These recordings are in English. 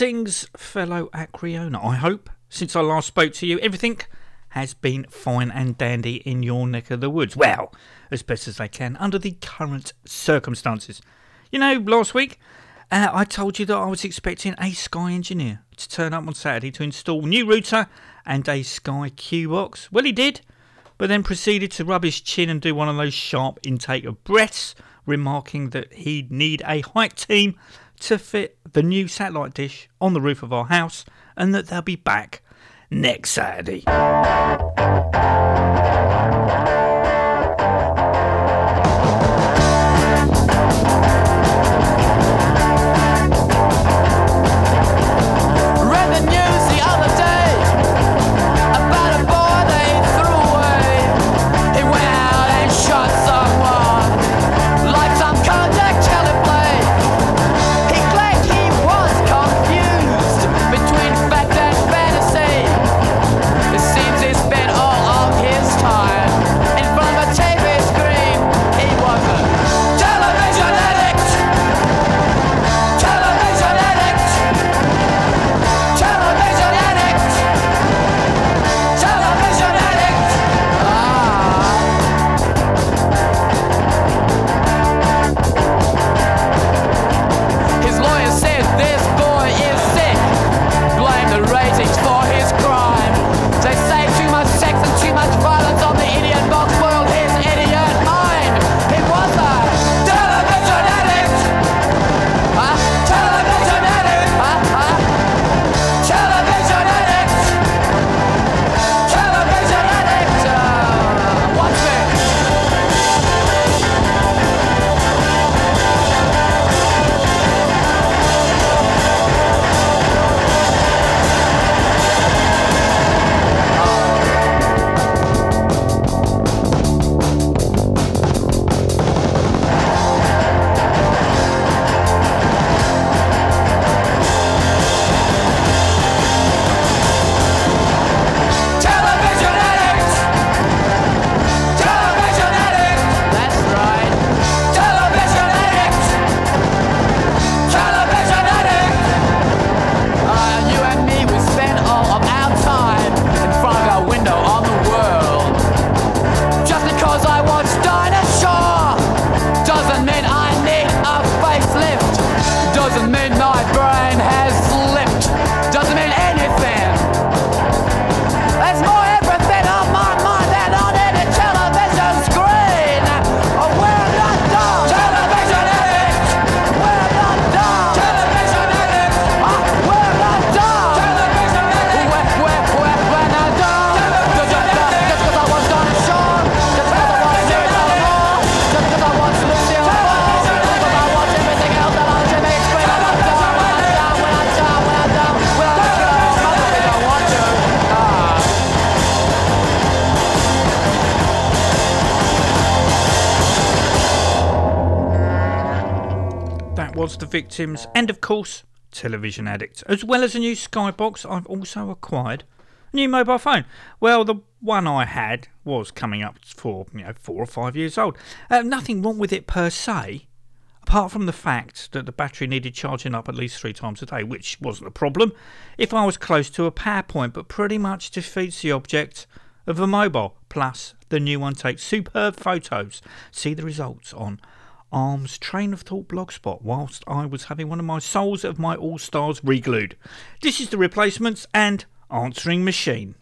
Greetings, fellow Acreona. I hope, since I last spoke to you, everything has been fine and dandy in your neck of the woods. Well, as best as they can under the current circumstances. You know, last week uh, I told you that I was expecting a Sky engineer to turn up on Saturday to install new router and a Sky Q box. Well, he did, but then proceeded to rub his chin and do one of those sharp intake of breaths, remarking that he'd need a height team to fit the new satellite dish on the roof of our house and that they'll be back next Saturday. victims, and of course, television addicts. As well as a new skybox, I've also acquired a new mobile phone. Well, the one I had was coming up for you know four or five years old. Uh, nothing wrong with it per se, apart from the fact that the battery needed charging up at least three times a day, which wasn't a problem if I was close to a PowerPoint, but pretty much defeats the object of a mobile. Plus, the new one takes superb photos. See the results on Arms Train of Thought Blogspot whilst I was having one of my Soles of My All Stars reglued. This is The Replacements and Answering Machine.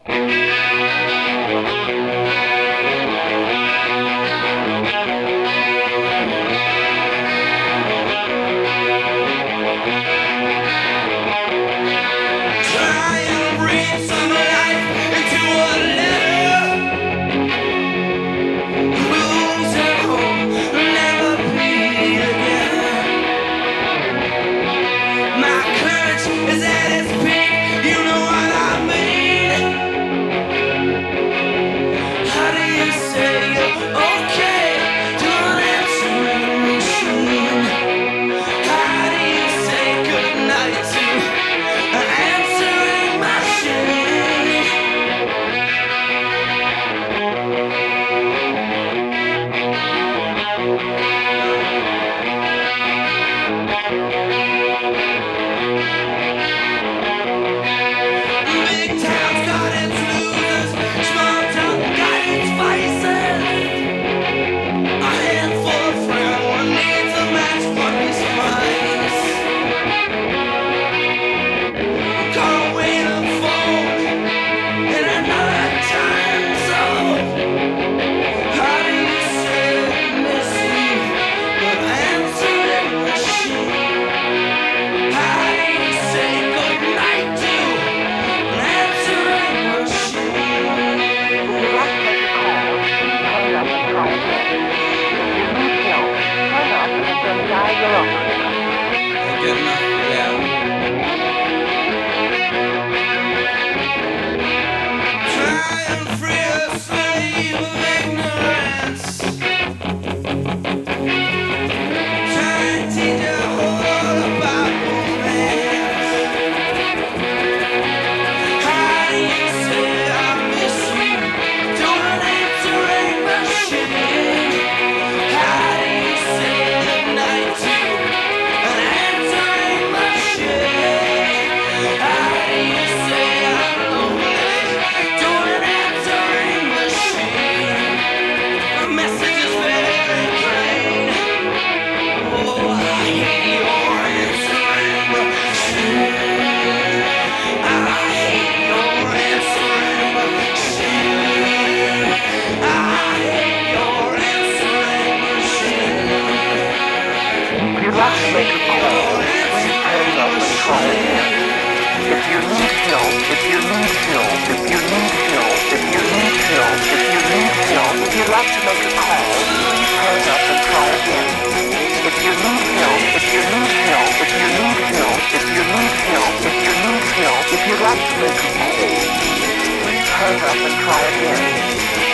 make a call when you up and try again. If you need help, if you need help, if you need help, if you need help, if you need help, if you'd like to make a call, hang up and try again. If you need help, if you need help, if you need help, if you need help, if you need help, if you'd like to make a call, hang up and try again.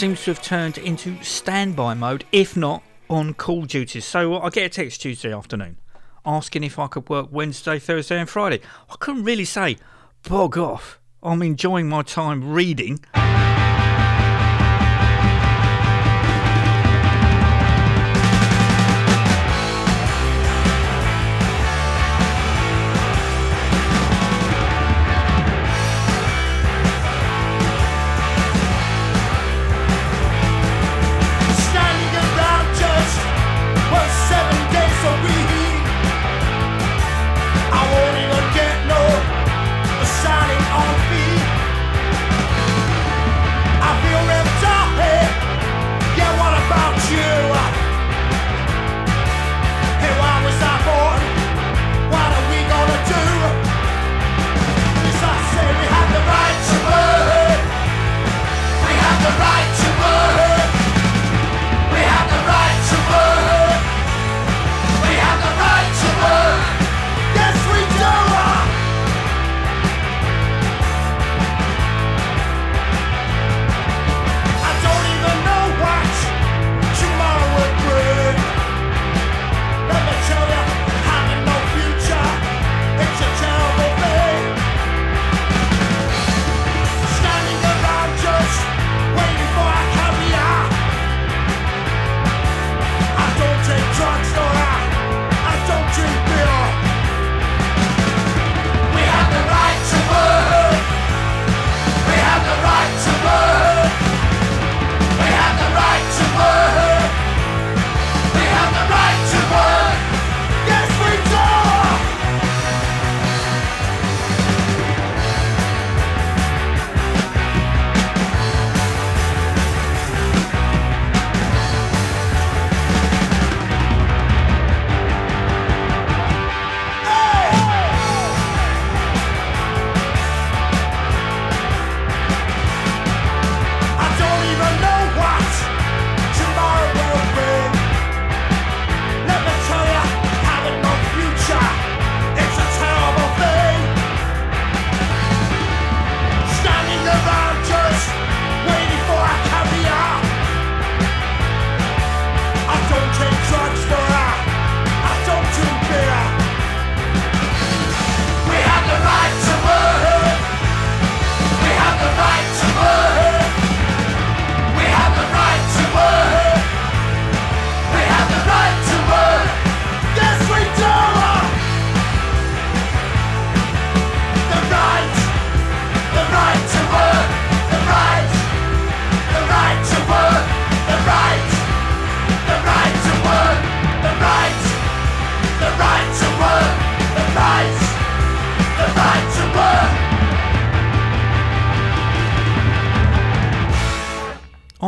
seems to have turned into standby mode, if not on call duties. So I get a text Tuesday afternoon asking if I could work Wednesday, Thursday, and Friday. I couldn't really say, bog off. I'm enjoying my time reading.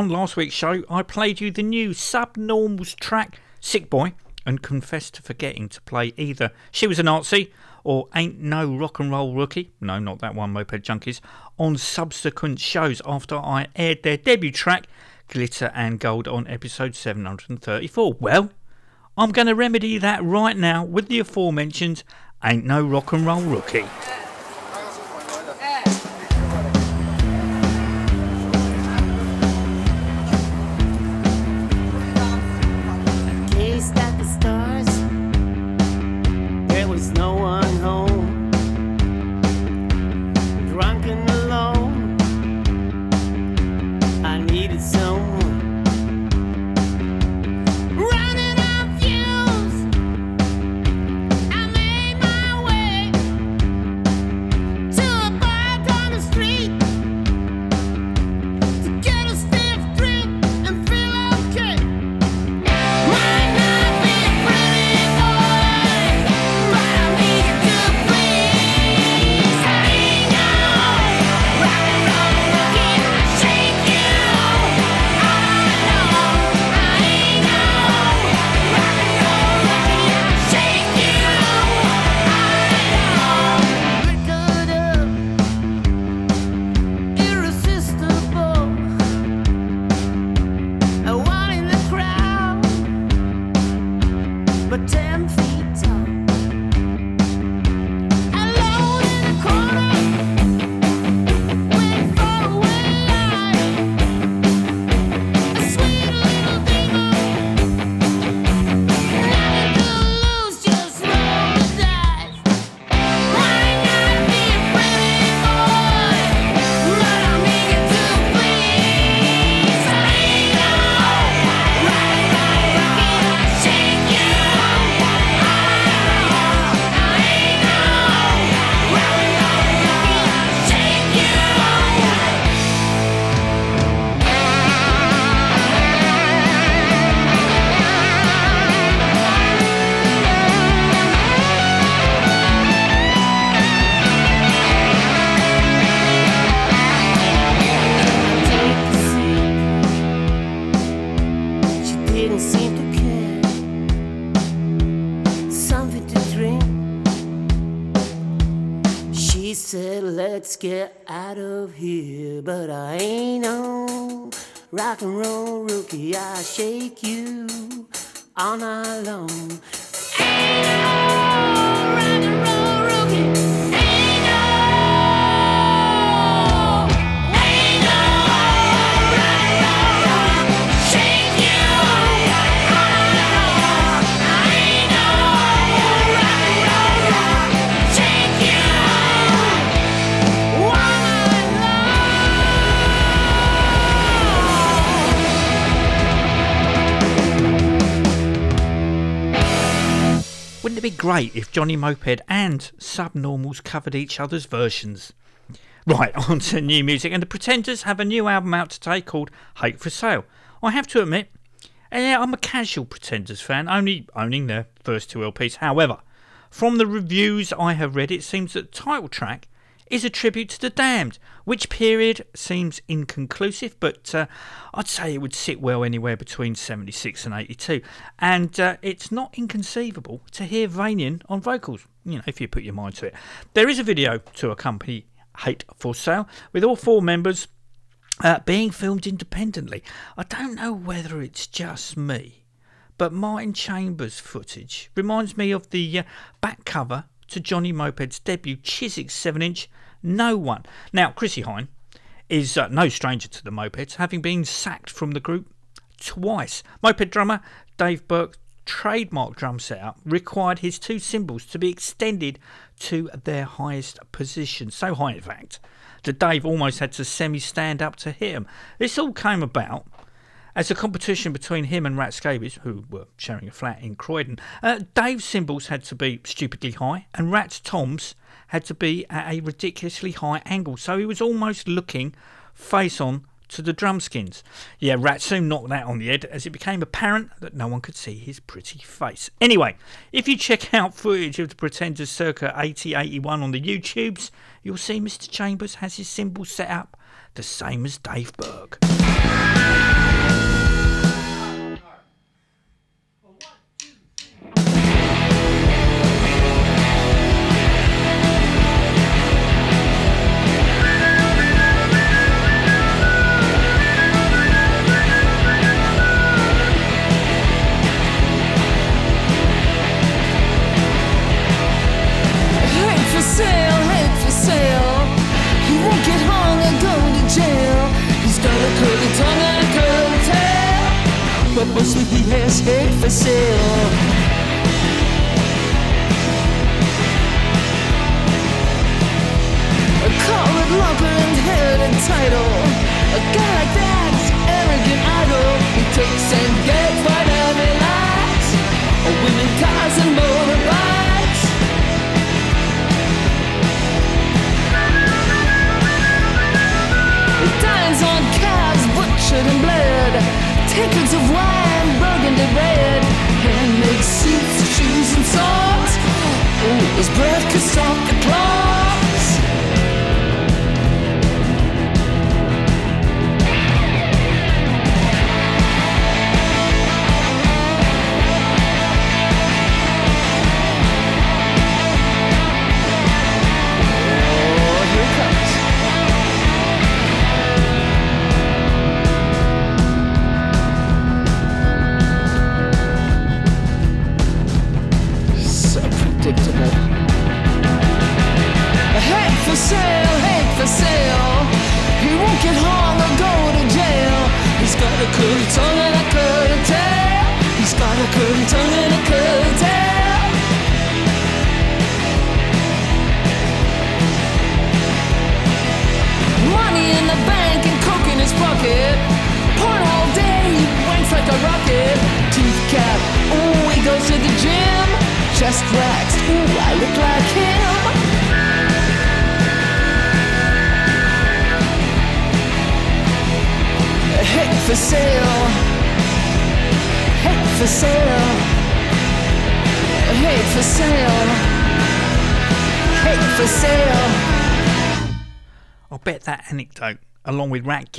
Last week's show, I played you the new Subnormals track, Sick Boy, and confessed to forgetting to play either She Was a Nazi or Ain't No Rock and Roll Rookie, no, not that one, Moped Junkies, on subsequent shows after I aired their debut track, Glitter and Gold, on episode 734. Well, I'm going to remedy that right now with the aforementioned Ain't No Rock and Roll Rookie. Great if Johnny Moped and Subnormals covered each other's versions? Right, on to new music, and the Pretenders have a new album out today called Hate for Sale. I have to admit, yeah, I'm a casual Pretenders fan, only owning their first two LPs. However, from the reviews I have read, it seems that the title track is a tribute to the Damned, which period seems inconclusive, but uh, I'd say it would sit well anywhere between 76 and 82. And uh, it's not inconceivable to hear Vanian on vocals, you know, if you put your mind to it. There is a video to accompany Hate for Sale with all four members uh, being filmed independently. I don't know whether it's just me, but Martin Chambers footage reminds me of the uh, back cover to Johnny Moped's debut Chiswick 7 inch No One. Now, Chrissie Hynde is uh, no stranger to the Mopeds, having been sacked from the group twice. Moped drummer Dave Burke's trademark drum setup required his two cymbals to be extended to their highest position. So high, in fact, that Dave almost had to semi stand up to hit him. This all came about as a competition between him and Rat Scabies, who were sharing a flat in Croydon. Uh, Dave's cymbals had to be stupidly high, and Rat's toms had to be at a ridiculously high angle, so he was almost looking face on to the drumskins. Yeah, Rat soon knocked that on the head as it became apparent that no one could see his pretty face. Anyway, if you check out footage of the Pretenders circa 8081 on the YouTubes, you'll see Mr. Chambers has his cymbals set up the same as Dave Burke. But mostly he has hate for sale. Call it and head and title.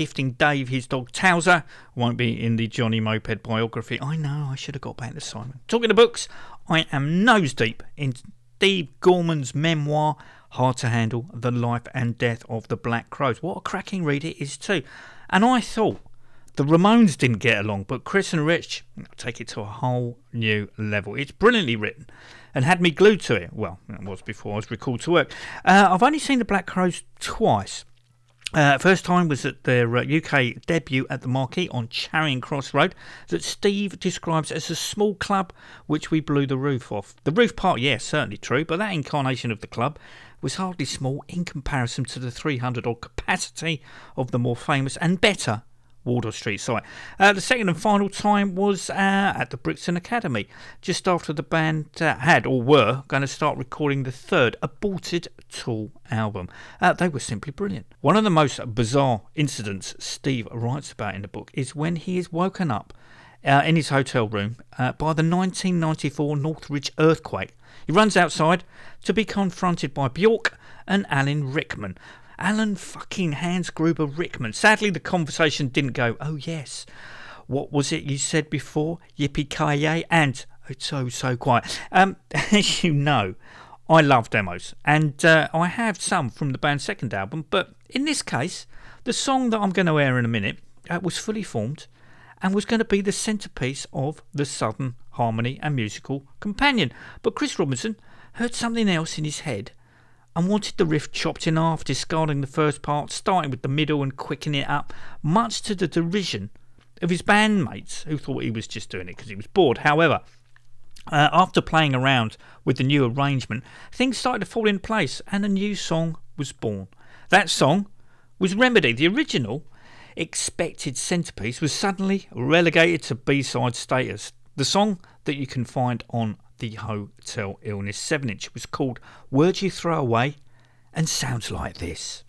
Gifting Dave his dog Towser, won't be in the Johnny Moped biography. I know, I should have got back to Simon. Talking to books, I am nose deep in Steve Gorman's memoir, Hard to Handle The Life and Death of the Black Crowes. What a cracking read it is, too. And I thought the Ramones didn't get along, but Chris and Rich take it to a whole new level. It's brilliantly written and had me glued to it. Well, it was before I was recalled to work. Uh, I've only seen the Black Crowes twice. Uh, first time was at their uh, UK debut at the Marquee on Charing Cross Road, that Steve describes as a small club which we blew the roof off. The roof part, yes, certainly true, but that incarnation of the club was hardly small in comparison to the 300 odd capacity of the more famous and better Wardour Street site. Uh, the second and final time was uh, at the Brixton Academy, just after the band uh, had or were going to start recording the third aborted Tall album. Uh, they were simply brilliant. One of the most bizarre incidents Steve writes about in the book is when he is woken up uh, in his hotel room uh, by the 1994 Northridge earthquake. He runs outside to be confronted by Bjork and Alan Rickman. Alan fucking Hans Gruber Rickman. Sadly, the conversation didn't go, oh yes, what was it you said before? Yippee ki and it's so, so quiet. Um, as you know, I love demos, and uh, I have some from the band's second album, but in this case, the song that I'm going to air in a minute uh, was fully formed and was going to be the centrepiece of the Southern Harmony and Musical Companion. But Chris Robinson heard something else in his head and wanted the riff chopped in half, discarding the first part, starting with the middle and quickening it up, much to the derision of his bandmates who thought he was just doing it because he was bored. However, uh, after playing around with the new arrangement, things started to fall in place and a new song was born. That song was Remedy. The original expected centerpiece was suddenly relegated to B-side status. The song that you can find on the Hotel Illness 7 inch was called Words You Throw Away and sounds like this.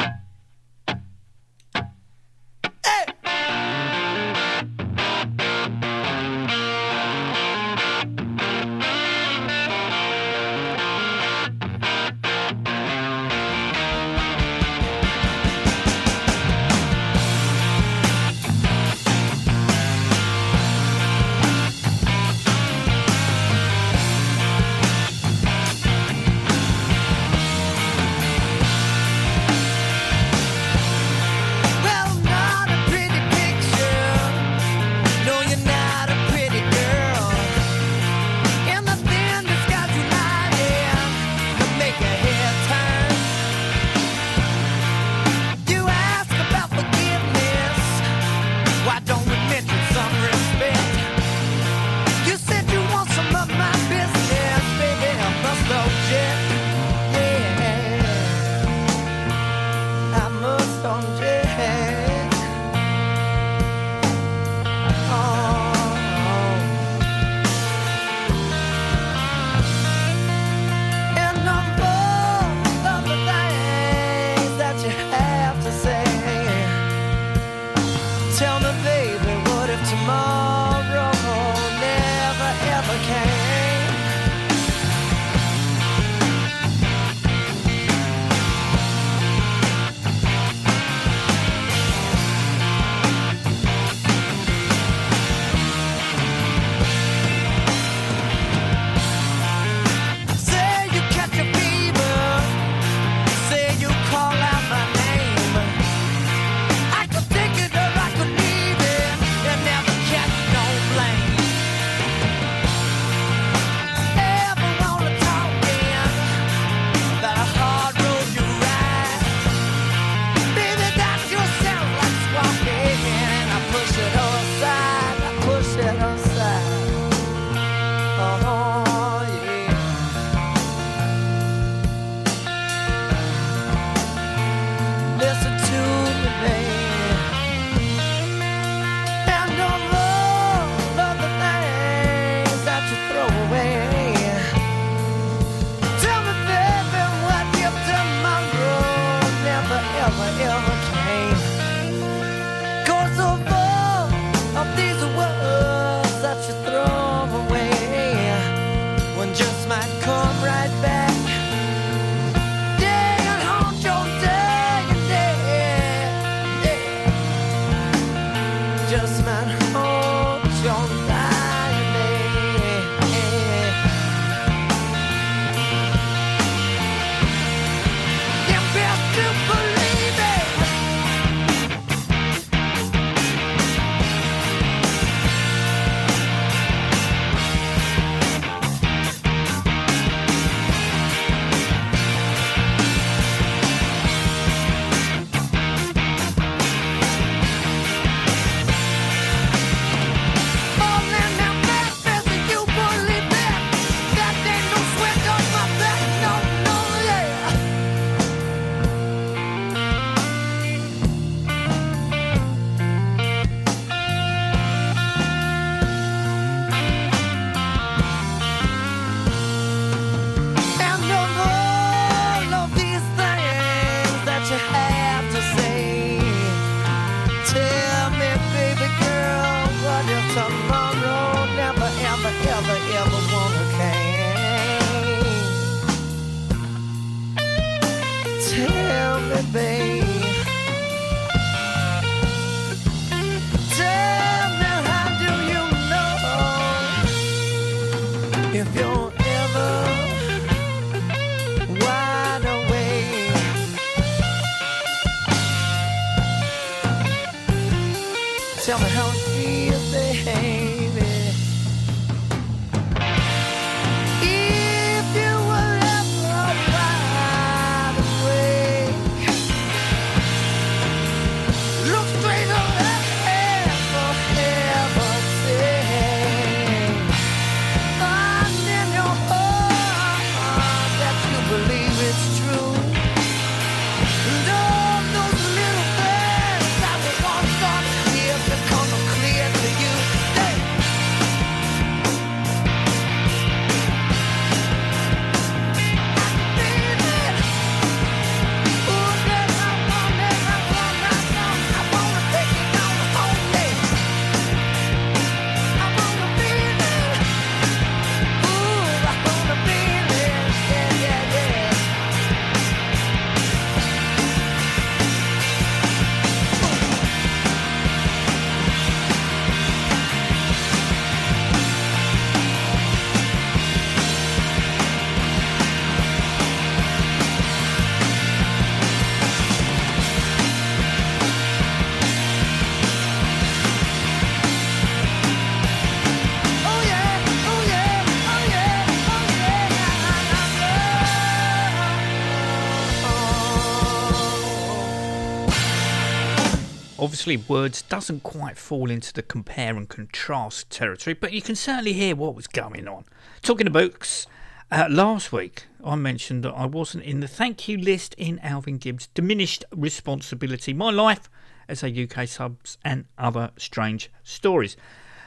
actually words doesn't quite fall into the compare and contrast territory, but you can certainly hear what was going on. Talking of books, uh, last week I mentioned that I wasn't in the thank you list in Alvin Gibbs' Diminished Responsibility My Life as a UK Subs and Other Strange Stories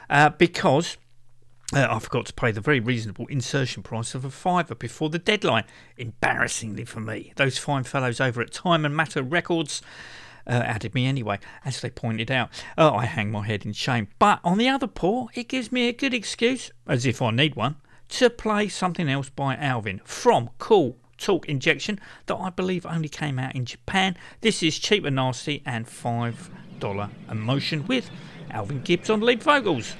uh, because. Uh, I forgot to pay the very reasonable insertion price of a fiver before the deadline. Embarrassingly for me, those fine fellows over at Time and Matter Records uh, added me anyway, as they pointed out. Oh, I hang my head in shame. But on the other paw, it gives me a good excuse, as if I need one, to play something else by Alvin from Cool Talk Injection that I believe only came out in Japan. This is Cheap and Nasty and $5 Emotion with Alvin Gibbs on lead vocals.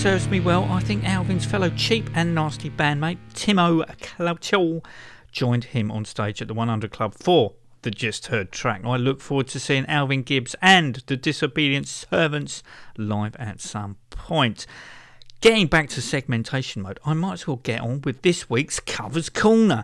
Serves me well, I think Alvin's fellow cheap and nasty bandmate Timo Klauchel joined him on stage at the 100 Club for the just heard track. I look forward to seeing Alvin Gibbs and the Disobedient Servants live at some point. Getting back to segmentation mode, I might as well get on with this week's Covers Corner.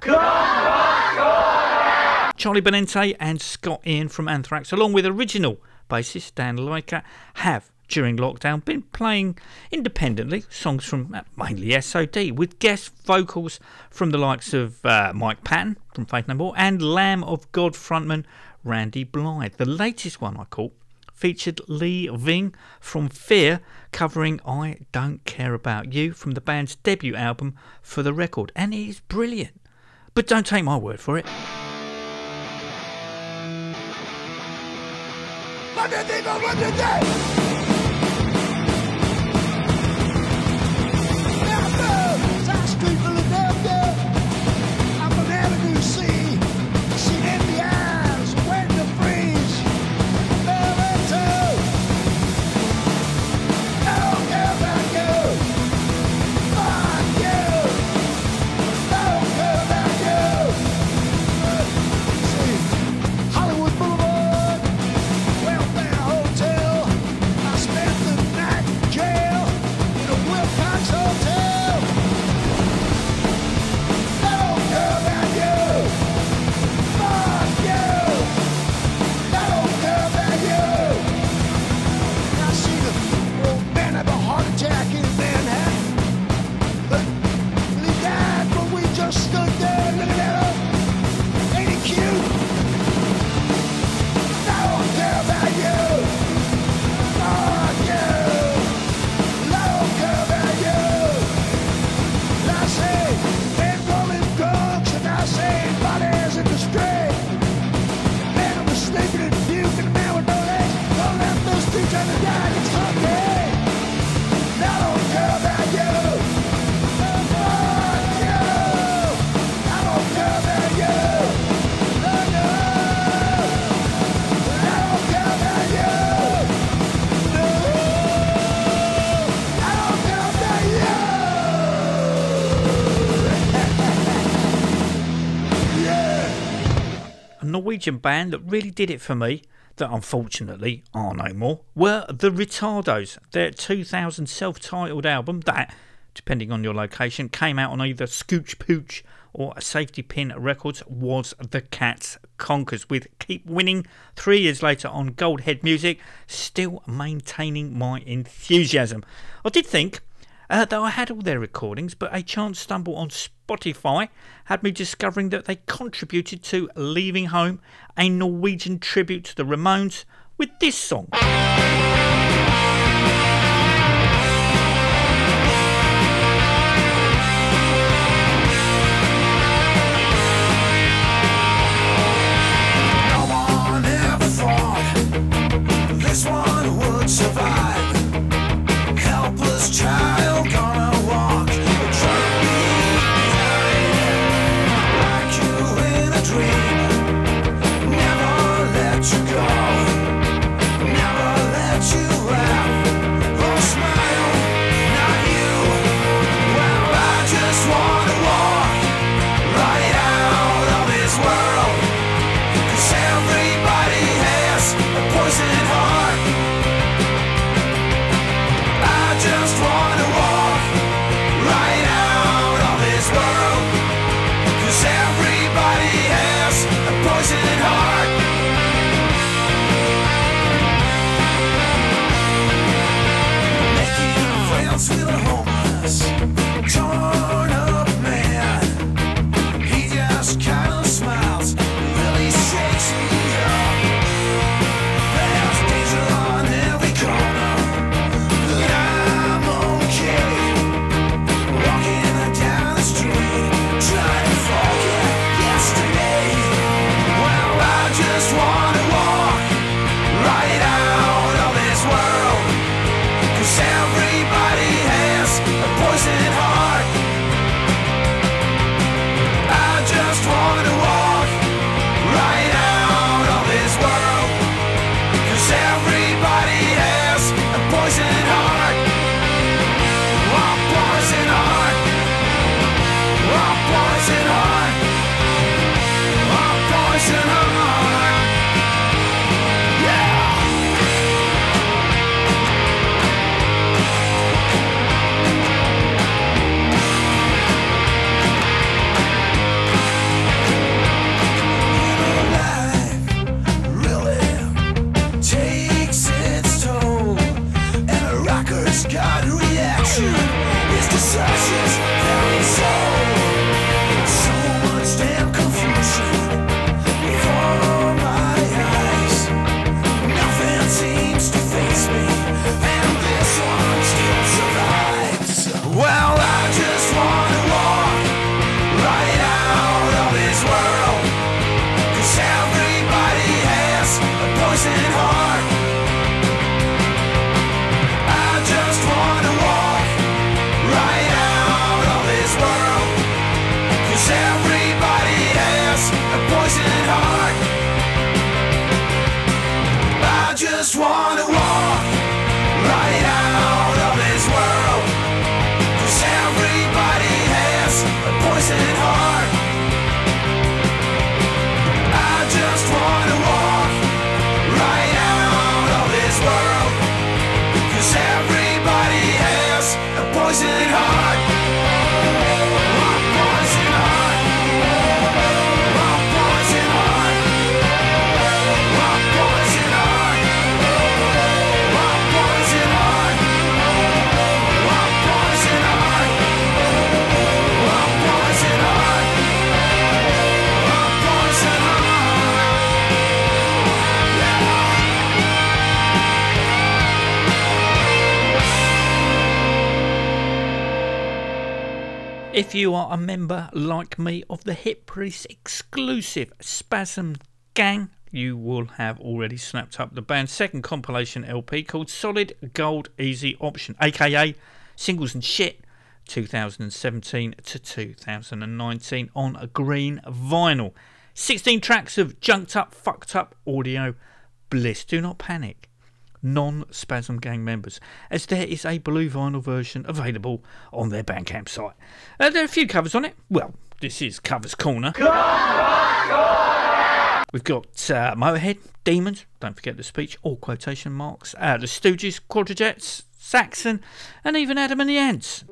Charlie Benante and Scott Ian from Anthrax, along with original bassist Dan Lilker, have during lockdown been playing independently songs from uh, mainly SOD with guest vocals from the likes of uh, Mike Patton from Faith No More and Lamb of God frontman Randy Blythe. The latest one I caught featured Lee Ving from Fear covering I Don't Care About You from the band's debut album for the record, and it is brilliant. But don't take my word for it. Norwegian band that really did it for me, that unfortunately are no more, were the Retardos. Their 2000 self titled album, that, depending on your location, came out on either Scooch Pooch or Safety Pin Records, was The Cats Conkers, with Keep Winning three years later on Goldhead Music, still maintaining my enthusiasm. I did think uh, that I had all their recordings, but a chance stumble on Spotify had me discovering that they contributed to Leaving Home, a Norwegian tribute to the Ramones, with this song. If you are a member like me of the Hip Priest exclusive Spasm Gang, you will have already snapped up the band's second compilation LP called Solid Gold Easy Option, aka Singles and Shit 2017 to 2019 on a green vinyl. 16 tracks of junked up, fucked up audio bliss. Do not panic non Spasm Gang members, as there is a blue vinyl version available on their Bandcamp site. Uh, there are a few covers on it. Well, this is Covers Corner. We've got uh, Motorhead, Demons, don't forget the speech, all quotation marks, uh, the Stooges, Quadrajets, Saxon, and even Adam and the Ants.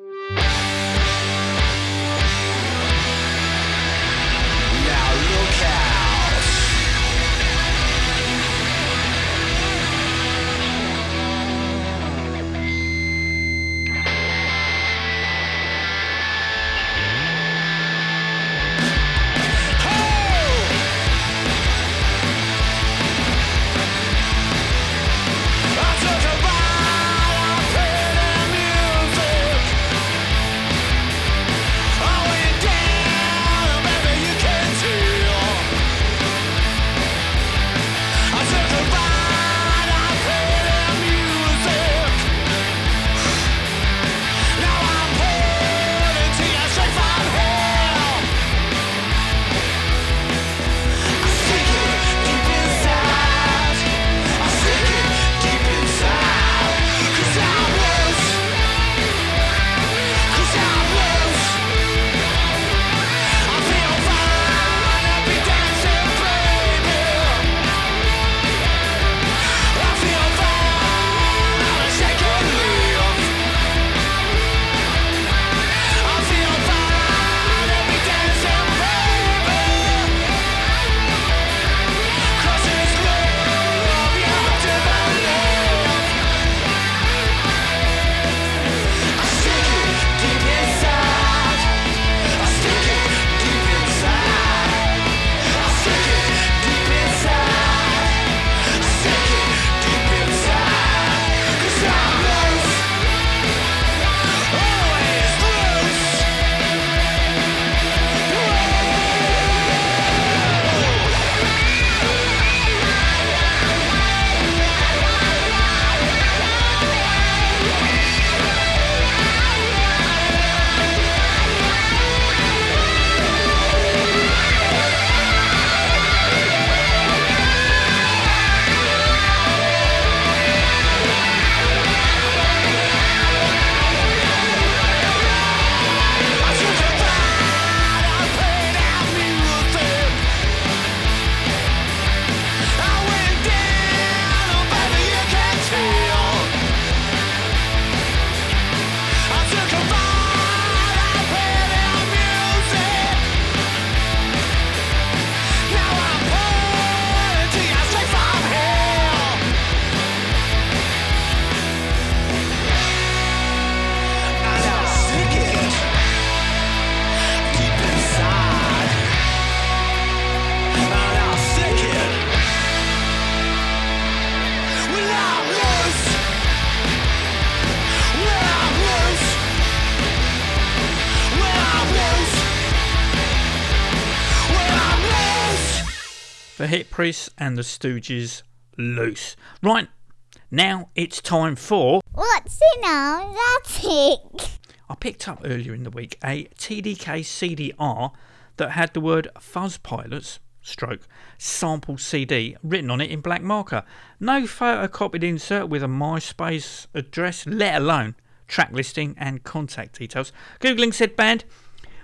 Priest and the Stooges loose. Right, now it's time for. What's in our attic? I picked up earlier in the week a TDK CDR that had the word Fuzzpilots stroke sample CD written on it in black marker. No photocopied insert with a MySpace address, let alone track listing and contact details. Googling said band,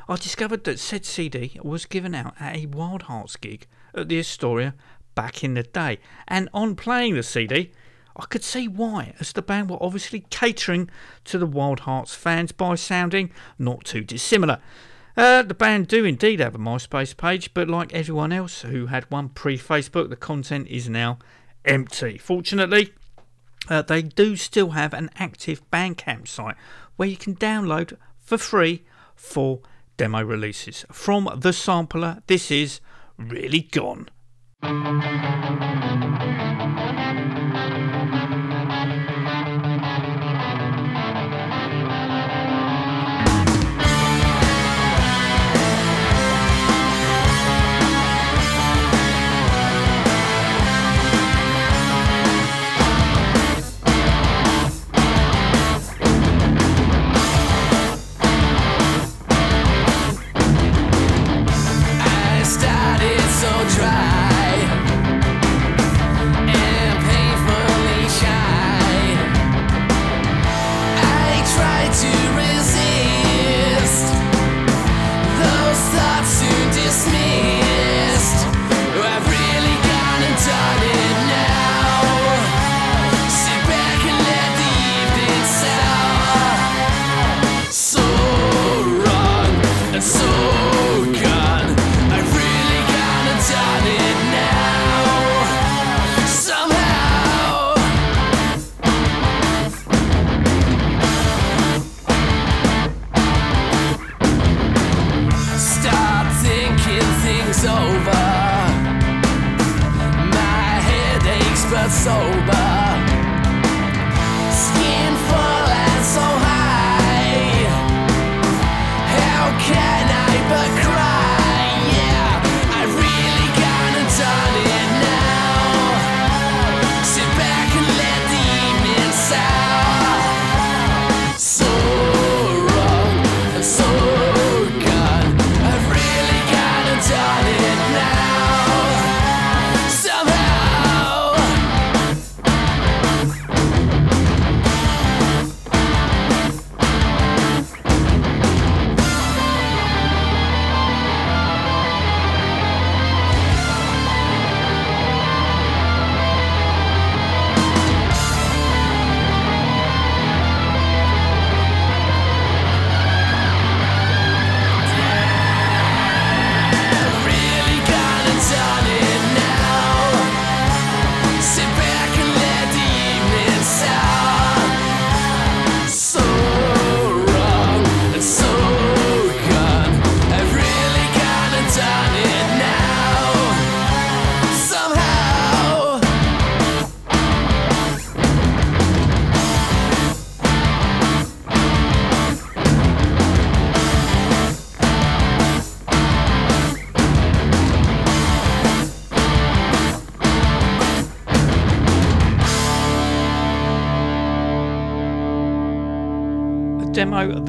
I discovered that said CD was given out at a Wildhearts gig at the Astoria back in the day. And on playing the CD, I could see why, as the band were obviously catering to the Wildhearts fans by sounding not too dissimilar. Uh, the band do indeed have a MySpace page, but like everyone else who had one pre Facebook, the content is now empty. Fortunately, uh, they do still have an active Bandcamp site where you can download for free four demo releases. From the sampler, this is Really Gone. I started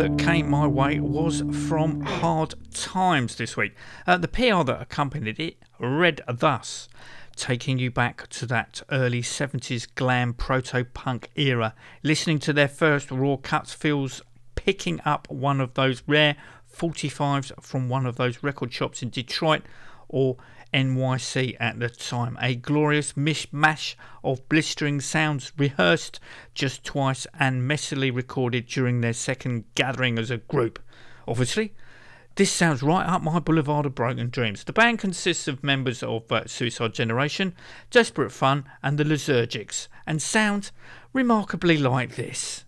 that came my way was from Hard Times this week. Uh, the PR that accompanied it read thus taking you back to that early 70s glam proto punk era. Listening to their first raw cuts feels picking up one of those rare 45s from one of those record shops in Detroit or NYC at the time. A glorious mishmash of blistering sounds rehearsed just twice and messily recorded during their second gathering as a group. Obviously, this sounds right up my boulevard of broken dreams. The band consists of members of uh, Suicide Generation, Desperate Fun, and the Lysergics, and sounds remarkably like this.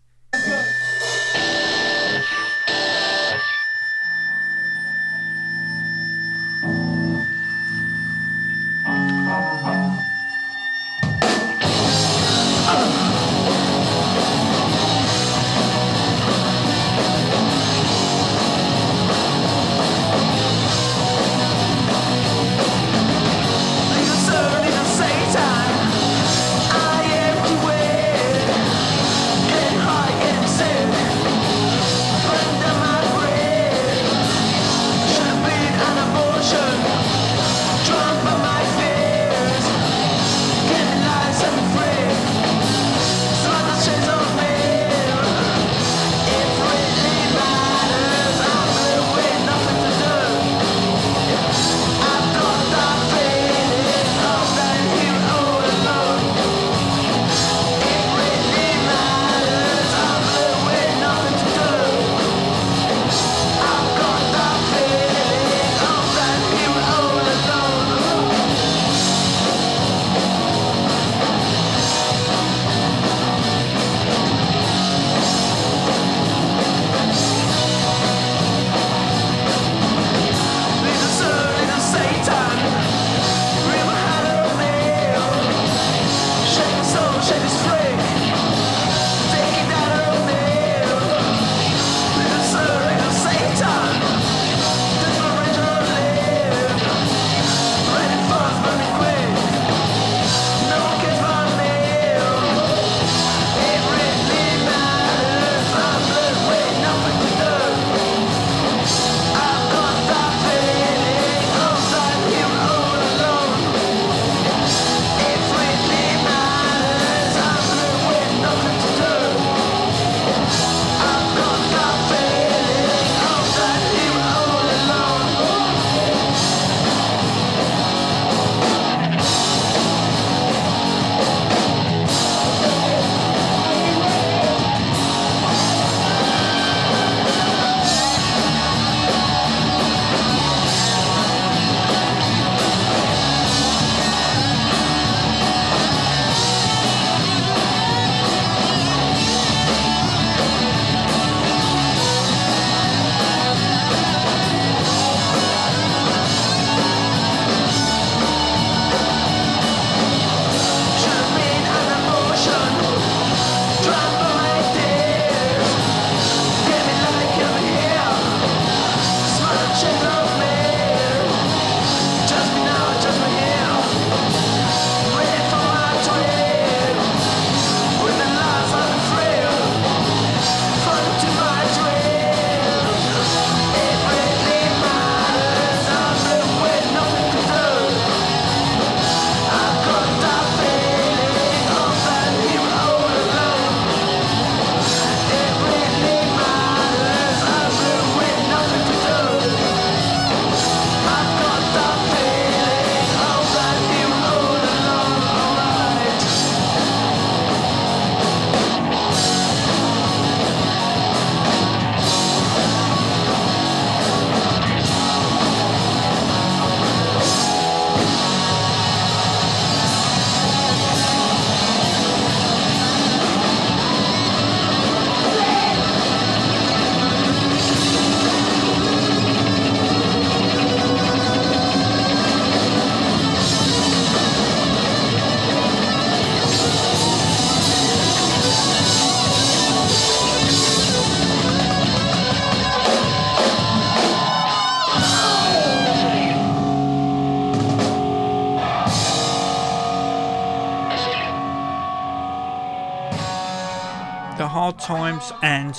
And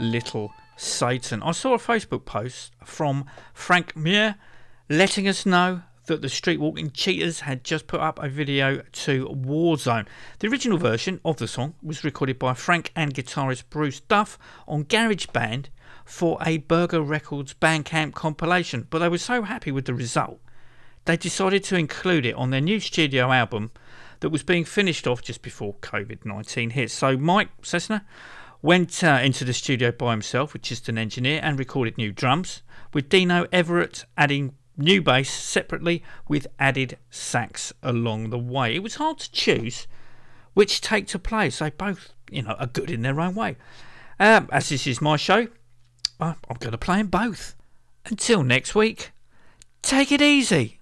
Little Satan. I saw a Facebook post from Frank Meyer letting us know that the Street Walkin' Cheetahs had just put up a video to Warzone. The original version of the song was recorded by Frank and guitarist Bruce Duff on GarageBand for a Burger Records Bandcamp compilation, but they were so happy with the result they decided to include it on their new studio album that was being finished off just before COVID 19 hit. So Mike Cessna went uh, into the studio by himself with just an engineer and recorded new drums, with Dino Everett adding new bass separately with added sax along the way. It was hard to choose which take to play, so both, you know, are good in their own way. Um, as this is my show, I'm going to play them both. Until next week, take it easy.